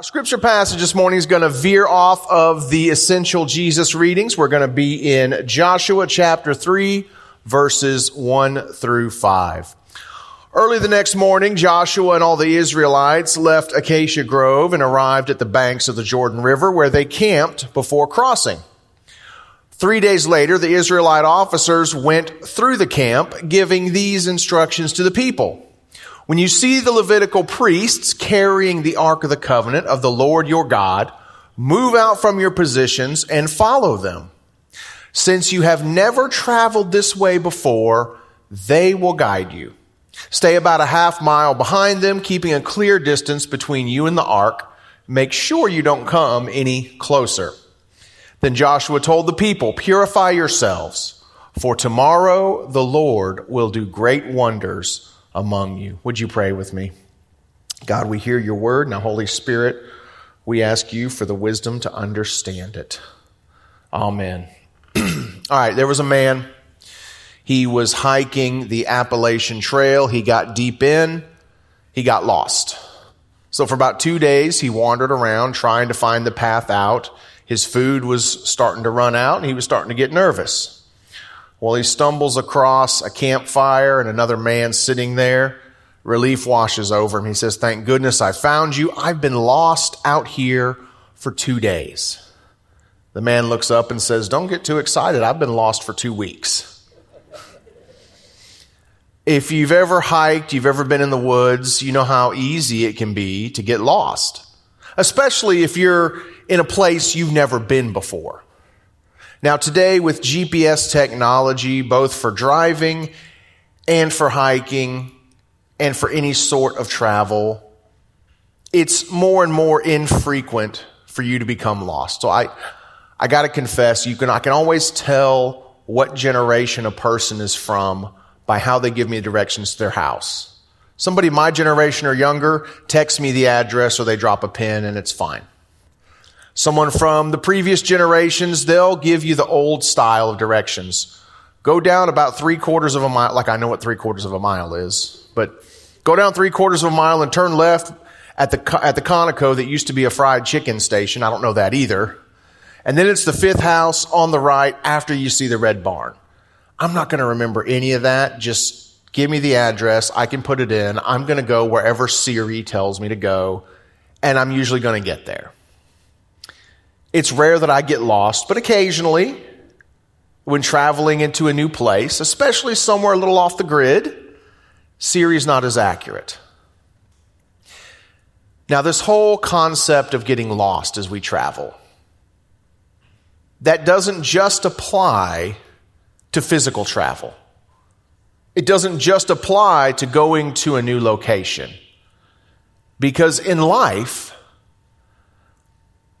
Our scripture passage this morning is going to veer off of the essential Jesus readings. We're going to be in Joshua chapter 3, verses 1 through 5. Early the next morning, Joshua and all the Israelites left Acacia Grove and arrived at the banks of the Jordan River where they camped before crossing. Three days later, the Israelite officers went through the camp giving these instructions to the people. When you see the Levitical priests carrying the Ark of the Covenant of the Lord your God, move out from your positions and follow them. Since you have never traveled this way before, they will guide you. Stay about a half mile behind them, keeping a clear distance between you and the ark. Make sure you don't come any closer. Then Joshua told the people, purify yourselves, for tomorrow the Lord will do great wonders among you. Would you pray with me? God, we hear your word. Now, Holy Spirit, we ask you for the wisdom to understand it. Amen. All right, there was a man. He was hiking the Appalachian Trail. He got deep in. He got lost. So for about two days, he wandered around trying to find the path out. His food was starting to run out and he was starting to get nervous. Well, he stumbles across a campfire and another man sitting there. Relief washes over him. He says, Thank goodness I found you. I've been lost out here for two days. The man looks up and says, Don't get too excited. I've been lost for two weeks. If you've ever hiked, you've ever been in the woods, you know how easy it can be to get lost, especially if you're in a place you've never been before. Now, today with GPS technology, both for driving and for hiking and for any sort of travel, it's more and more infrequent for you to become lost. So I, I got to confess, you can, I can always tell what generation a person is from by how they give me directions to their house. Somebody my generation or younger texts me the address or they drop a pin and it's fine. Someone from the previous generations, they'll give you the old style of directions. Go down about three quarters of a mile, like I know what three quarters of a mile is, but go down three quarters of a mile and turn left at the, at the Conoco that used to be a fried chicken station. I don't know that either. And then it's the fifth house on the right after you see the red barn. I'm not going to remember any of that. Just give me the address. I can put it in. I'm going to go wherever Siri tells me to go, and I'm usually going to get there. It's rare that I get lost, but occasionally, when traveling into a new place, especially somewhere a little off the grid, Siri's not as accurate. Now, this whole concept of getting lost as we travel, that doesn't just apply to physical travel. It doesn't just apply to going to a new location. Because in life,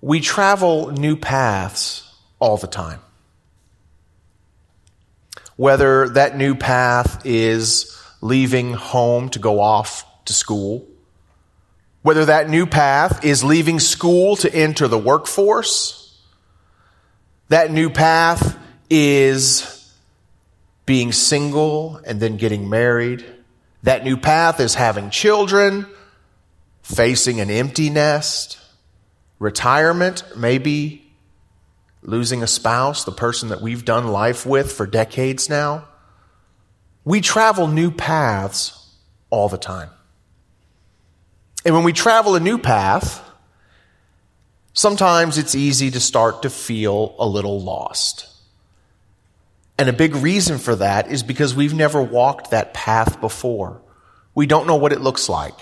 we travel new paths all the time. Whether that new path is leaving home to go off to school, whether that new path is leaving school to enter the workforce, that new path is being single and then getting married. That new path is having children, facing an empty nest, retirement, maybe losing a spouse, the person that we've done life with for decades now. We travel new paths all the time. And when we travel a new path, sometimes it's easy to start to feel a little lost. And a big reason for that is because we've never walked that path before. We don't know what it looks like.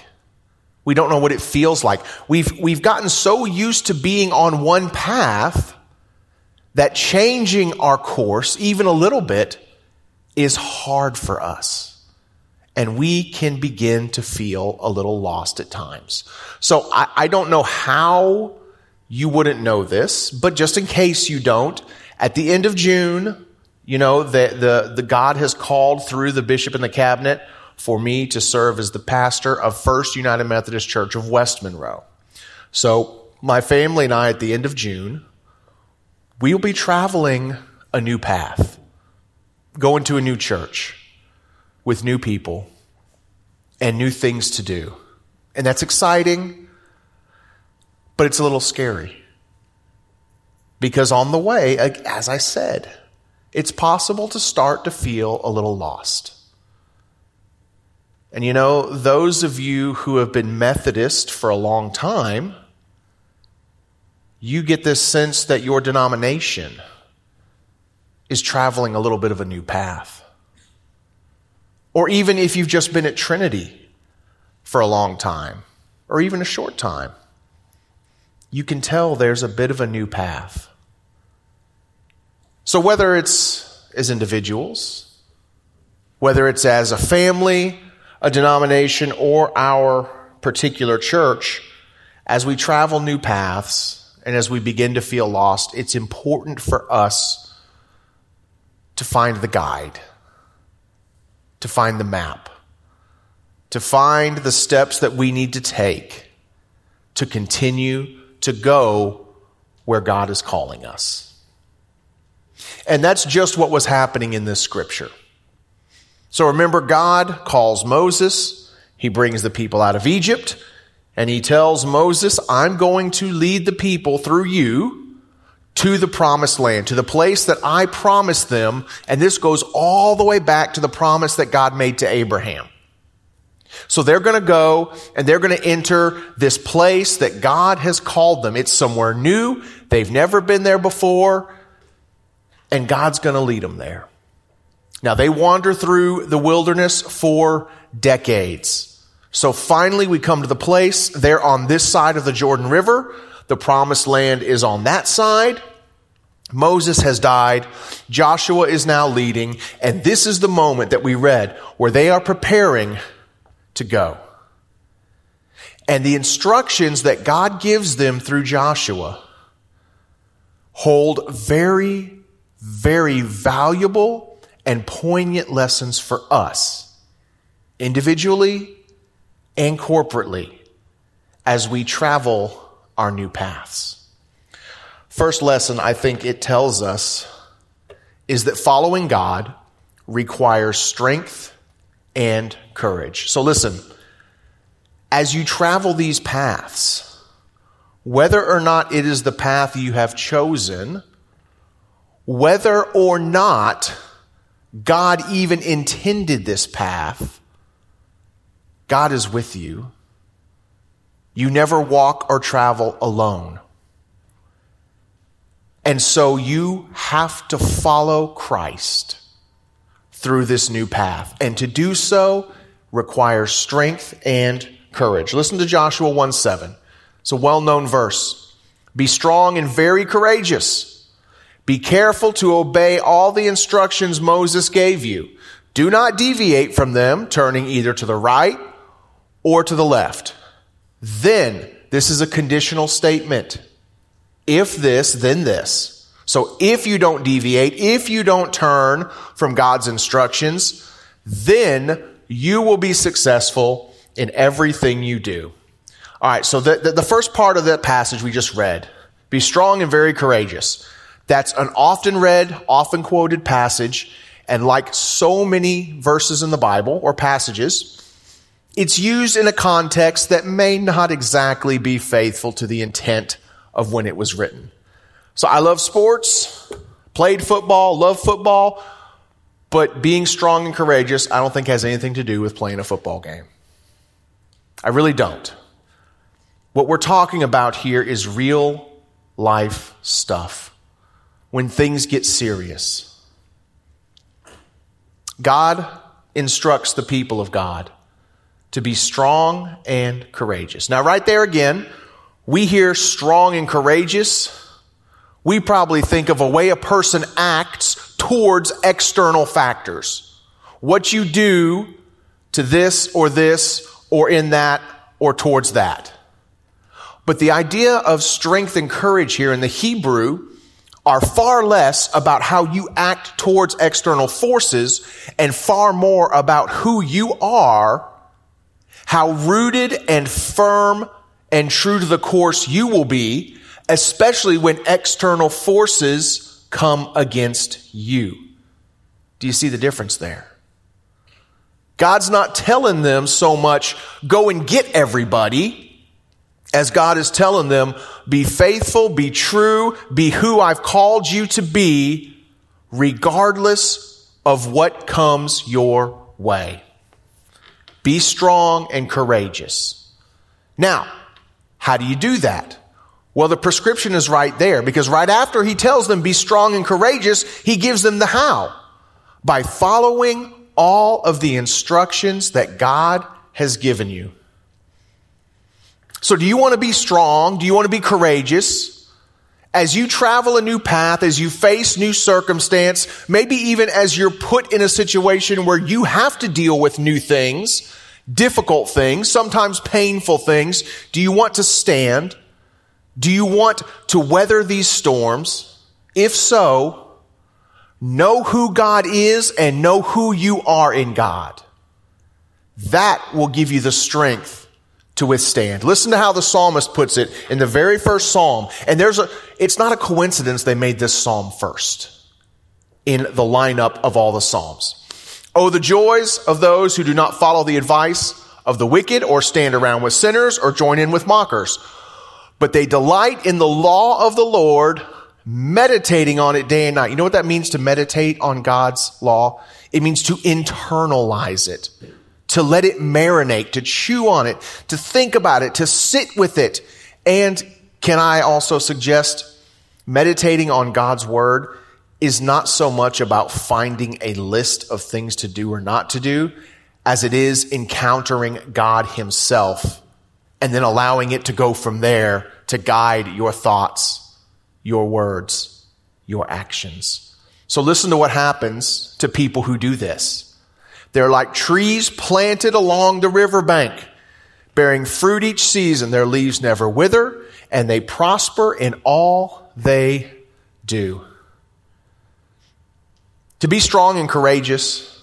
We don't know what it feels like. We've, we've gotten so used to being on one path that changing our course, even a little bit, is hard for us. And we can begin to feel a little lost at times. So I, I don't know how you wouldn't know this, but just in case you don't, at the end of June, you know, the, the, the God has called through the bishop and the cabinet for me to serve as the pastor of First United Methodist Church of West Monroe. So, my family and I, at the end of June, we'll be traveling a new path, going to a new church with new people and new things to do. And that's exciting. but it's a little scary. Because on the way, as I said, it's possible to start to feel a little lost. And you know, those of you who have been Methodist for a long time, you get this sense that your denomination is traveling a little bit of a new path. Or even if you've just been at Trinity for a long time, or even a short time, you can tell there's a bit of a new path. So whether it's as individuals, whether it's as a family, a denomination, or our particular church, as we travel new paths and as we begin to feel lost, it's important for us to find the guide, to find the map, to find the steps that we need to take to continue to go where God is calling us. And that's just what was happening in this scripture. So remember, God calls Moses. He brings the people out of Egypt and he tells Moses, I'm going to lead the people through you to the promised land, to the place that I promised them. And this goes all the way back to the promise that God made to Abraham. So they're going to go and they're going to enter this place that God has called them. It's somewhere new. They've never been there before. And God's going to lead them there. Now they wander through the wilderness for decades. So finally we come to the place. They're on this side of the Jordan River. The promised land is on that side. Moses has died. Joshua is now leading. And this is the moment that we read where they are preparing to go. And the instructions that God gives them through Joshua hold very, very valuable and poignant lessons for us, individually and corporately, as we travel our new paths. First lesson I think it tells us is that following God requires strength and courage. So listen, as you travel these paths, whether or not it is the path you have chosen, whether or not God even intended this path, God is with you. You never walk or travel alone. And so you have to follow Christ through this new path. And to do so requires strength and courage. Listen to Joshua 1 7. It's a well known verse. Be strong and very courageous. Be careful to obey all the instructions Moses gave you. Do not deviate from them, turning either to the right or to the left. Then, this is a conditional statement. If this, then this. So if you don't deviate, if you don't turn from God's instructions, then you will be successful in everything you do. All right, so the, the, the, first part of that passage we just read be strong and very courageous. That's an often read, often quoted passage. And like so many verses in the Bible or passages, it's used in a context that may not exactly be faithful to the intent of when it was written. So I love sports, played football, love football, but being strong and courageous, I don't think has anything to do with playing a football game. I really don't. What we're talking about here is real life stuff. When things get serious, God instructs the people of God to be strong and courageous. Now, right there again, we hear strong and courageous we probably think of a way a person acts towards external factors. What you do to this or this or in that or towards that. But the idea of strength and courage here in the Hebrew are far less about how you act towards external forces and far more about who you are, how rooted and firm and true to the course you will be especially when external forces come against you. Do you see the difference there? God's not telling them so much, go and get everybody. As God is telling them, be faithful, be true, be who I've called you to be, regardless of what comes your way. Be strong and courageous. Now, how do you do that? Well, the prescription is right there because right after he tells them be strong and courageous, he gives them the how. By following all of the instructions that God has given you. So do you want to be strong? Do you want to be courageous? As you travel a new path, as you face new circumstance, maybe even as you're put in a situation where you have to deal with new things, difficult things, sometimes painful things, do you want to stand? Do you want to weather these storms? If so, know who God is and know who you are in God. That will give you the strength to withstand. Listen to how the psalmist puts it in the very first psalm. And there's a, it's not a coincidence they made this psalm first in the lineup of all the psalms. Oh, the joys of those who do not follow the advice of the wicked or stand around with sinners or join in with mockers. But they delight in the law of the Lord, meditating on it day and night. You know what that means to meditate on God's law? It means to internalize it to let it marinate, to chew on it, to think about it, to sit with it. And can I also suggest meditating on God's word is not so much about finding a list of things to do or not to do as it is encountering God himself and then allowing it to go from there to guide your thoughts, your words, your actions. So listen to what happens to people who do this. They're like trees planted along the riverbank, bearing fruit each season. Their leaves never wither, and they prosper in all they do. To be strong and courageous,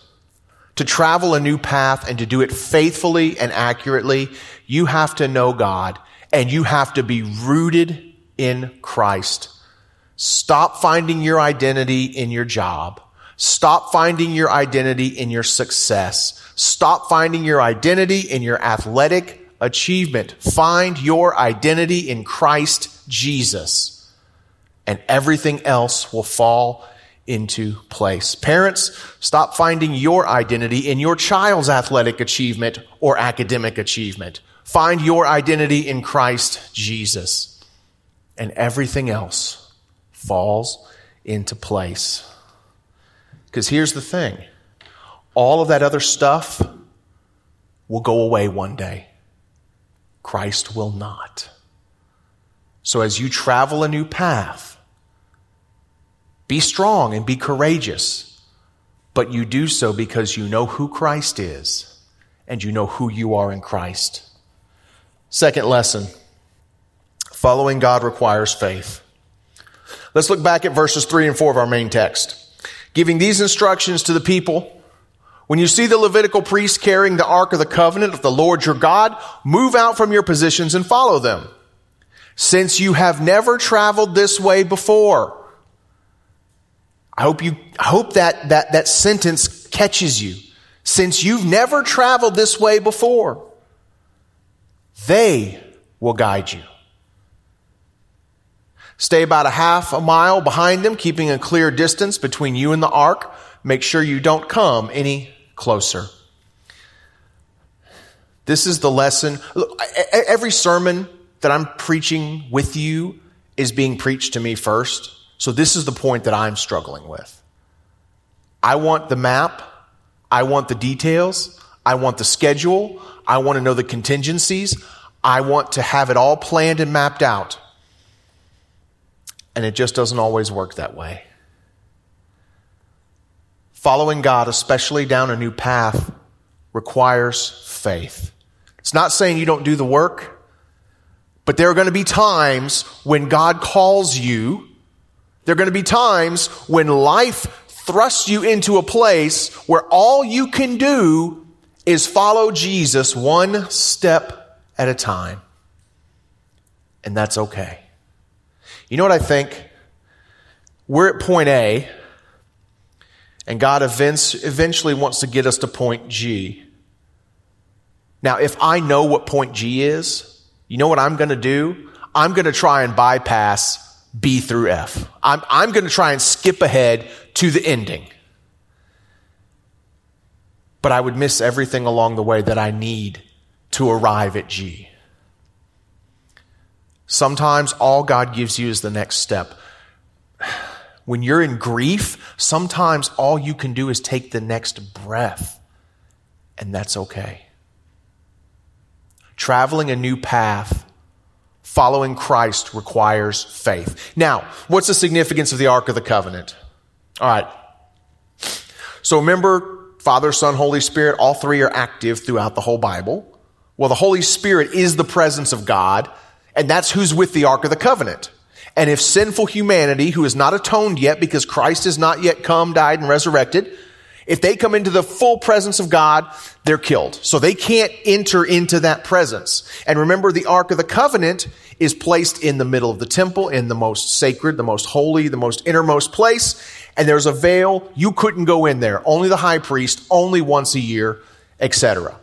to travel a new path and to do it faithfully and accurately, you have to know God and you have to be rooted in Christ. Stop finding your identity in your job. Stop finding your identity in your success. Stop finding your identity in your athletic achievement. Find your identity in Christ Jesus and everything else will fall into place. Parents, stop finding your identity in your child's athletic achievement or academic achievement. Find your identity in Christ Jesus and everything else falls into place. Because here's the thing all of that other stuff will go away one day. Christ will not. So as you travel a new path, be strong and be courageous, but you do so because you know who Christ is and you know who you are in Christ. Second lesson following God requires faith. Let's look back at verses 3 and 4 of our main text giving these instructions to the people. When you see the Levitical priests carrying the Ark of the Covenant of the Lord your God, move out from your positions and follow them. Since you have never traveled this way before. I hope you, I hope that, that, that sentence catches you. Since you've never traveled this way before, they will guide you. Stay about a half a mile behind them, keeping a clear distance between you and the ark. Make sure you don't come any closer. This is the lesson. Every sermon that I'm preaching with you is being preached to me first. So this is the point that I'm struggling with. I want the map. I want the details. I want the schedule. I want to know the contingencies. I want to have it all planned and mapped out. And it just doesn't always work that way. Following God, especially down a new path, requires faith. It's not saying you don't do the work, but there are going to be times when God calls you. There are going to be times when life thrusts you into a place where all you can do is follow Jesus one step at a time. And that's okay. You know what I think? We're at point A, and God eventually wants to get us to point G. Now, if I know what point G is, you know what I'm going to do? I'm going to try and bypass B through F. I'm, I'm going to try and skip ahead to the ending. But I would miss everything along the way that I need to arrive at G. Sometimes all God gives you is the next step. When you're in grief, sometimes all you can do is take the next breath, and that's okay. Traveling a new path, following Christ requires faith. Now, what's the significance of the Ark of the Covenant? All right. So remember, Father, Son, Holy Spirit, all three are active throughout the whole Bible. Well, the Holy Spirit is the presence of God, and that's who's with the Ark of the Covenant. And if sinful humanity, who is not atoned yet because Christ has not yet come, died, and resurrected, if they come into the full presence of God, they're killed. So they can't enter into that presence. And remember, the Ark of the Covenant is placed in the middle of the temple, in the most sacred, the most holy, the most innermost place. And there's a veil. You couldn't go in there. Only the high priest, only once a year, etc.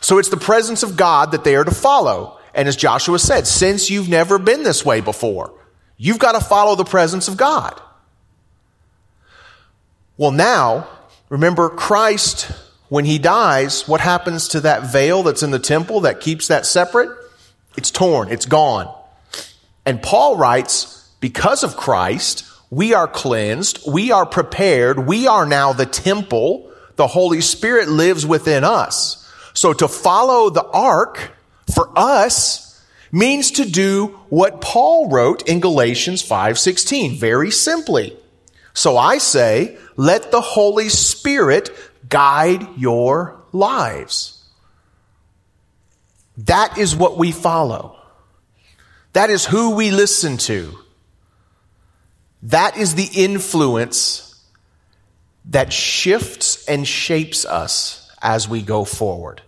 So it's the presence of God that they are to follow. And as Joshua said, since you've never been this way before, you've got to follow the presence of God. Well, now, remember Christ, when he dies, what happens to that veil that's in the temple that keeps that separate? It's torn, it's gone. And Paul writes, because of Christ, we are cleansed, we are prepared, we are now the temple, the Holy Spirit lives within us. So to follow the ark for us means to do what Paul wrote in Galatians 5:16 very simply. So I say, let the Holy Spirit guide your lives. That is what we follow. That is who we listen to. That is the influence that shifts and shapes us as we go forward.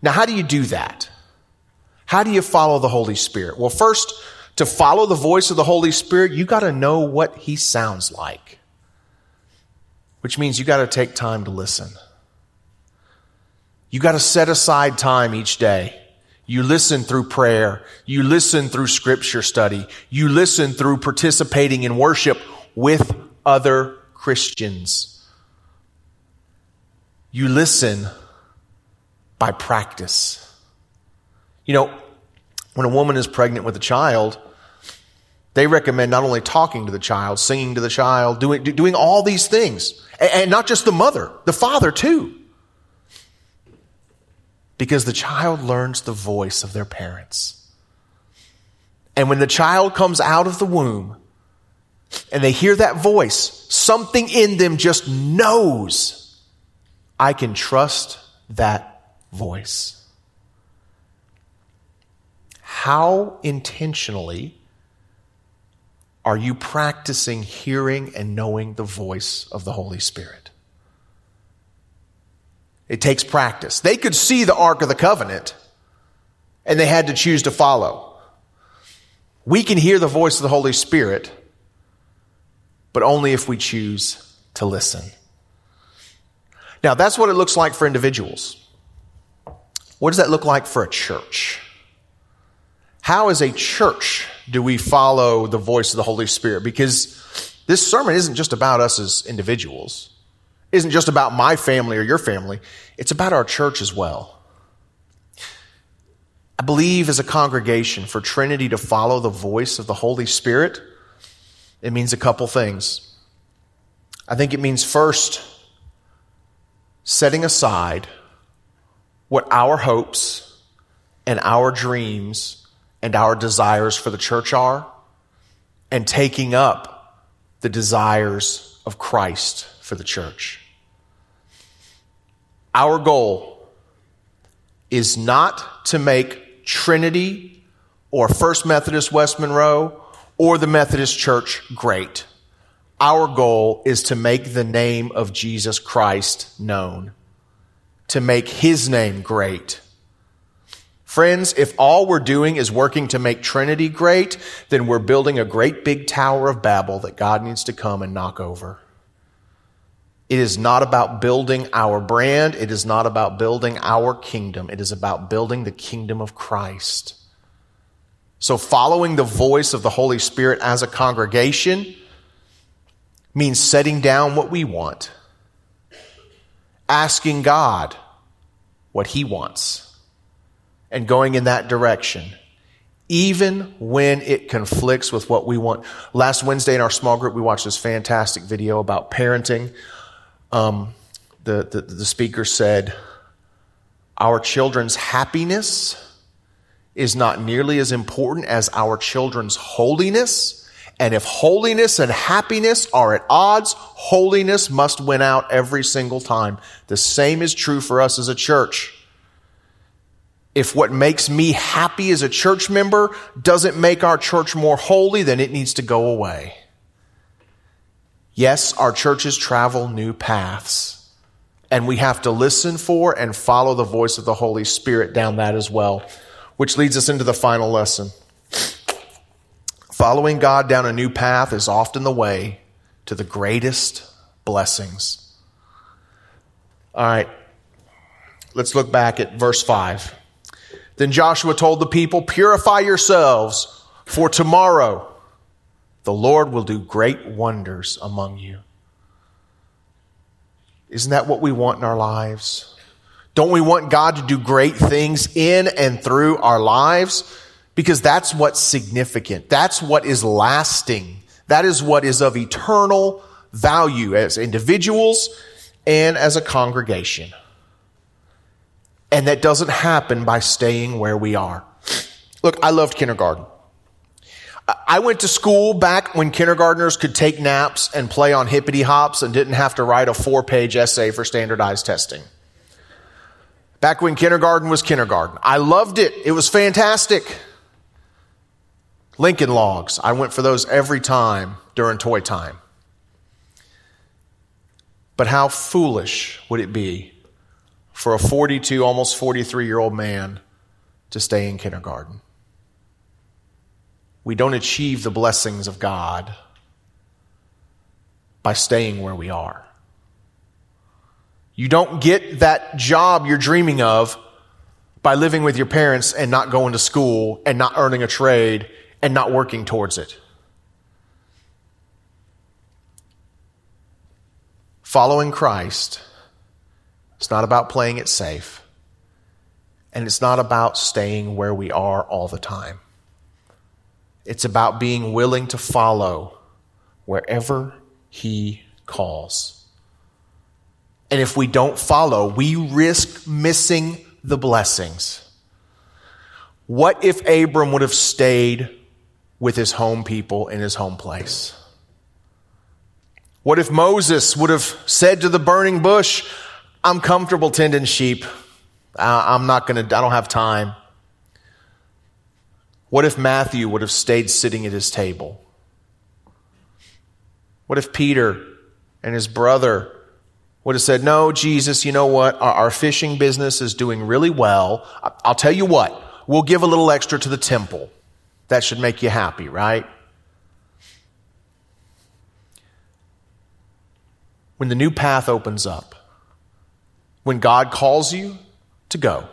Now, how do you do that? How do you follow the Holy Spirit? Well, first, to follow the voice of the Holy Spirit, you got to know what he sounds like, which means you got to take time to listen. You got to set aside time each day. You listen through prayer. You listen through scripture study. You listen through participating in worship with other Christians. You listen by practice. You know, when a woman is pregnant with a child, they recommend not only talking to the child, singing to the child, doing, doing all these things. And not just the mother, the father too. Because the child learns the voice of their parents. And when the child comes out of the womb and they hear that voice, something in them just knows I can trust that voice how intentionally are you practicing hearing and knowing the voice of the Holy Spirit? It takes practice. They could see the Ark of the Covenant and they had to choose to follow. We can hear the voice of the Holy Spirit, but only if we choose to listen. Now, that's what it looks like for individuals. What does that look like for a church? How as a church do we follow the voice of the Holy Spirit? Because this sermon isn't just about us as individuals. Isn't just about my family or your family. It's about our church as well. I believe as a congregation for Trinity to follow the voice of the Holy Spirit, it means a couple things. I think it means first, setting aside what our hopes and our dreams and our desires for the church are, and taking up the desires of Christ for the church. Our goal is not to make Trinity or First Methodist West Monroe or the Methodist Church great. Our goal is to make the name of Jesus Christ known, to make his name great Friends, if all we're doing is working to make Trinity great, then we're building a great big tower of Babel that God needs to come and knock over. It is not about building our brand. It is not about building our kingdom. It is about building the kingdom of Christ. So following the voice of the Holy Spirit as a congregation means setting down what we want, asking God what he wants, and going in that direction even when it conflicts with what we want. Last Wednesday in our small group, we watched this fantastic video about parenting. Um, the, the, the speaker said, Our children's happiness is not nearly as important as our children's holiness. And if holiness and happiness are at odds, holiness must win out every single time. The same is true for us as a church if what makes me happy as a church member doesn't make our church more holy, then it needs to go away. Yes, our churches travel new paths, and we have to listen for and follow the voice of the Holy Spirit down that as well, which leads us into the final lesson. Following God down a new path is often the way to the greatest blessings. All right, let's look back at verse 5. Then Joshua told the people, Purify yourselves, for tomorrow the Lord will do great wonders among you. Isn't that what we want in our lives? Don't we want God to do great things in and through our lives? Because that's what's significant. That's what is lasting. That is what is of eternal value as individuals and as a congregation. And that doesn't happen by staying where we are. Look, I loved kindergarten. I went to school back when kindergartners could take naps and play on hippity hops and didn't have to write a four page essay for standardized testing. Back when kindergarten was kindergarten. I loved it. It was fantastic. Lincoln logs. I went for those every time during toy time. But how foolish would it be for a 42, almost 43 year old man to stay in kindergarten. We don't achieve the blessings of God by staying where we are. You don't get that job you're dreaming of by living with your parents and not going to school and not earning a trade and not working towards it. Following Christ it's not about playing it safe. And it's not about staying where we are all the time. It's about being willing to follow wherever He calls. And if we don't follow, we risk missing the blessings. What if Abram would have stayed with his home people in his home place? What if Moses would have said to the burning bush, I'm comfortable tending sheep. I'm not going to, I don't have time. What if Matthew would have stayed sitting at his table? What if Peter and his brother would have said, No, Jesus, you know what? Our, our, fishing business is doing really well. I'll tell you what, we'll give a little extra to the temple. That should make you happy, right? When the new path opens up, when God calls you to go,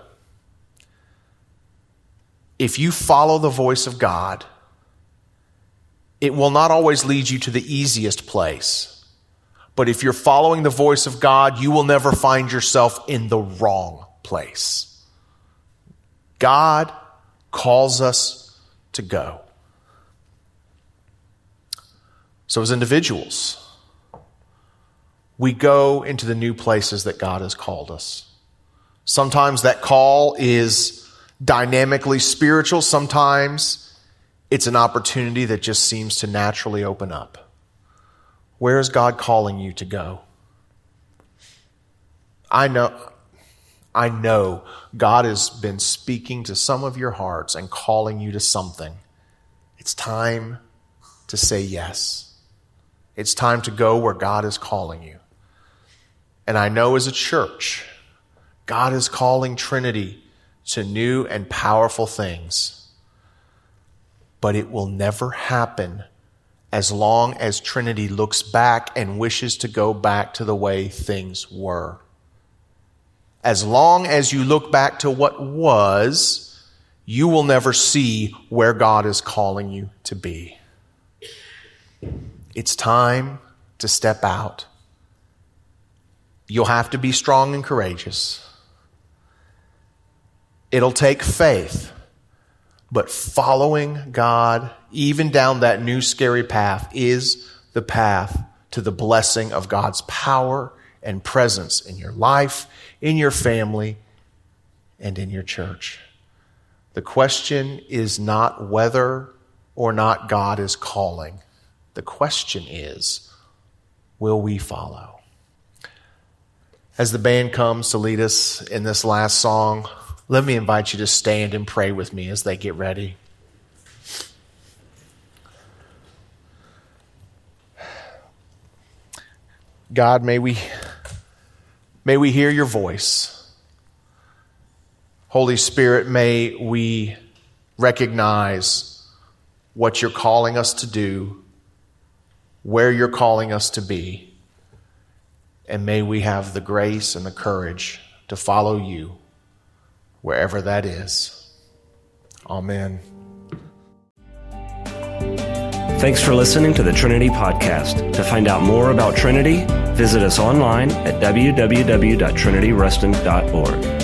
if you follow the voice of God, it will not always lead you to the easiest place. But if you're following the voice of God, you will never find yourself in the wrong place. God calls us to go. So, as individuals, we go into the new places that God has called us. Sometimes that call is dynamically spiritual. Sometimes it's an opportunity that just seems to naturally open up. Where is God calling you to go? I know, I know God has been speaking to some of your hearts and calling you to something. It's time to say yes. It's time to go where God is calling you. And I know as a church, God is calling Trinity to new and powerful things. But it will never happen as long as Trinity looks back and wishes to go back to the way things were. As long as you look back to what was, you will never see where God is calling you to be. It's time to step out. You'll have to be strong and courageous. It'll take faith, but following God, even down that new scary path, is the path to the blessing of God's power and presence in your life, in your family, and in your church. The question is not whether or not God is calling. The question is, will we follow? As the band comes to lead us in this last song, let me invite you to stand and pray with me as they get ready. God, may we, may we hear your voice. Holy Spirit, may we recognize what you're calling us to do, where you're calling us to be, and may we have the grace and the courage to follow you wherever that is. Amen. Thanks for listening to the Trinity Podcast. To find out more about Trinity, visit us online at www.trinityruston.org.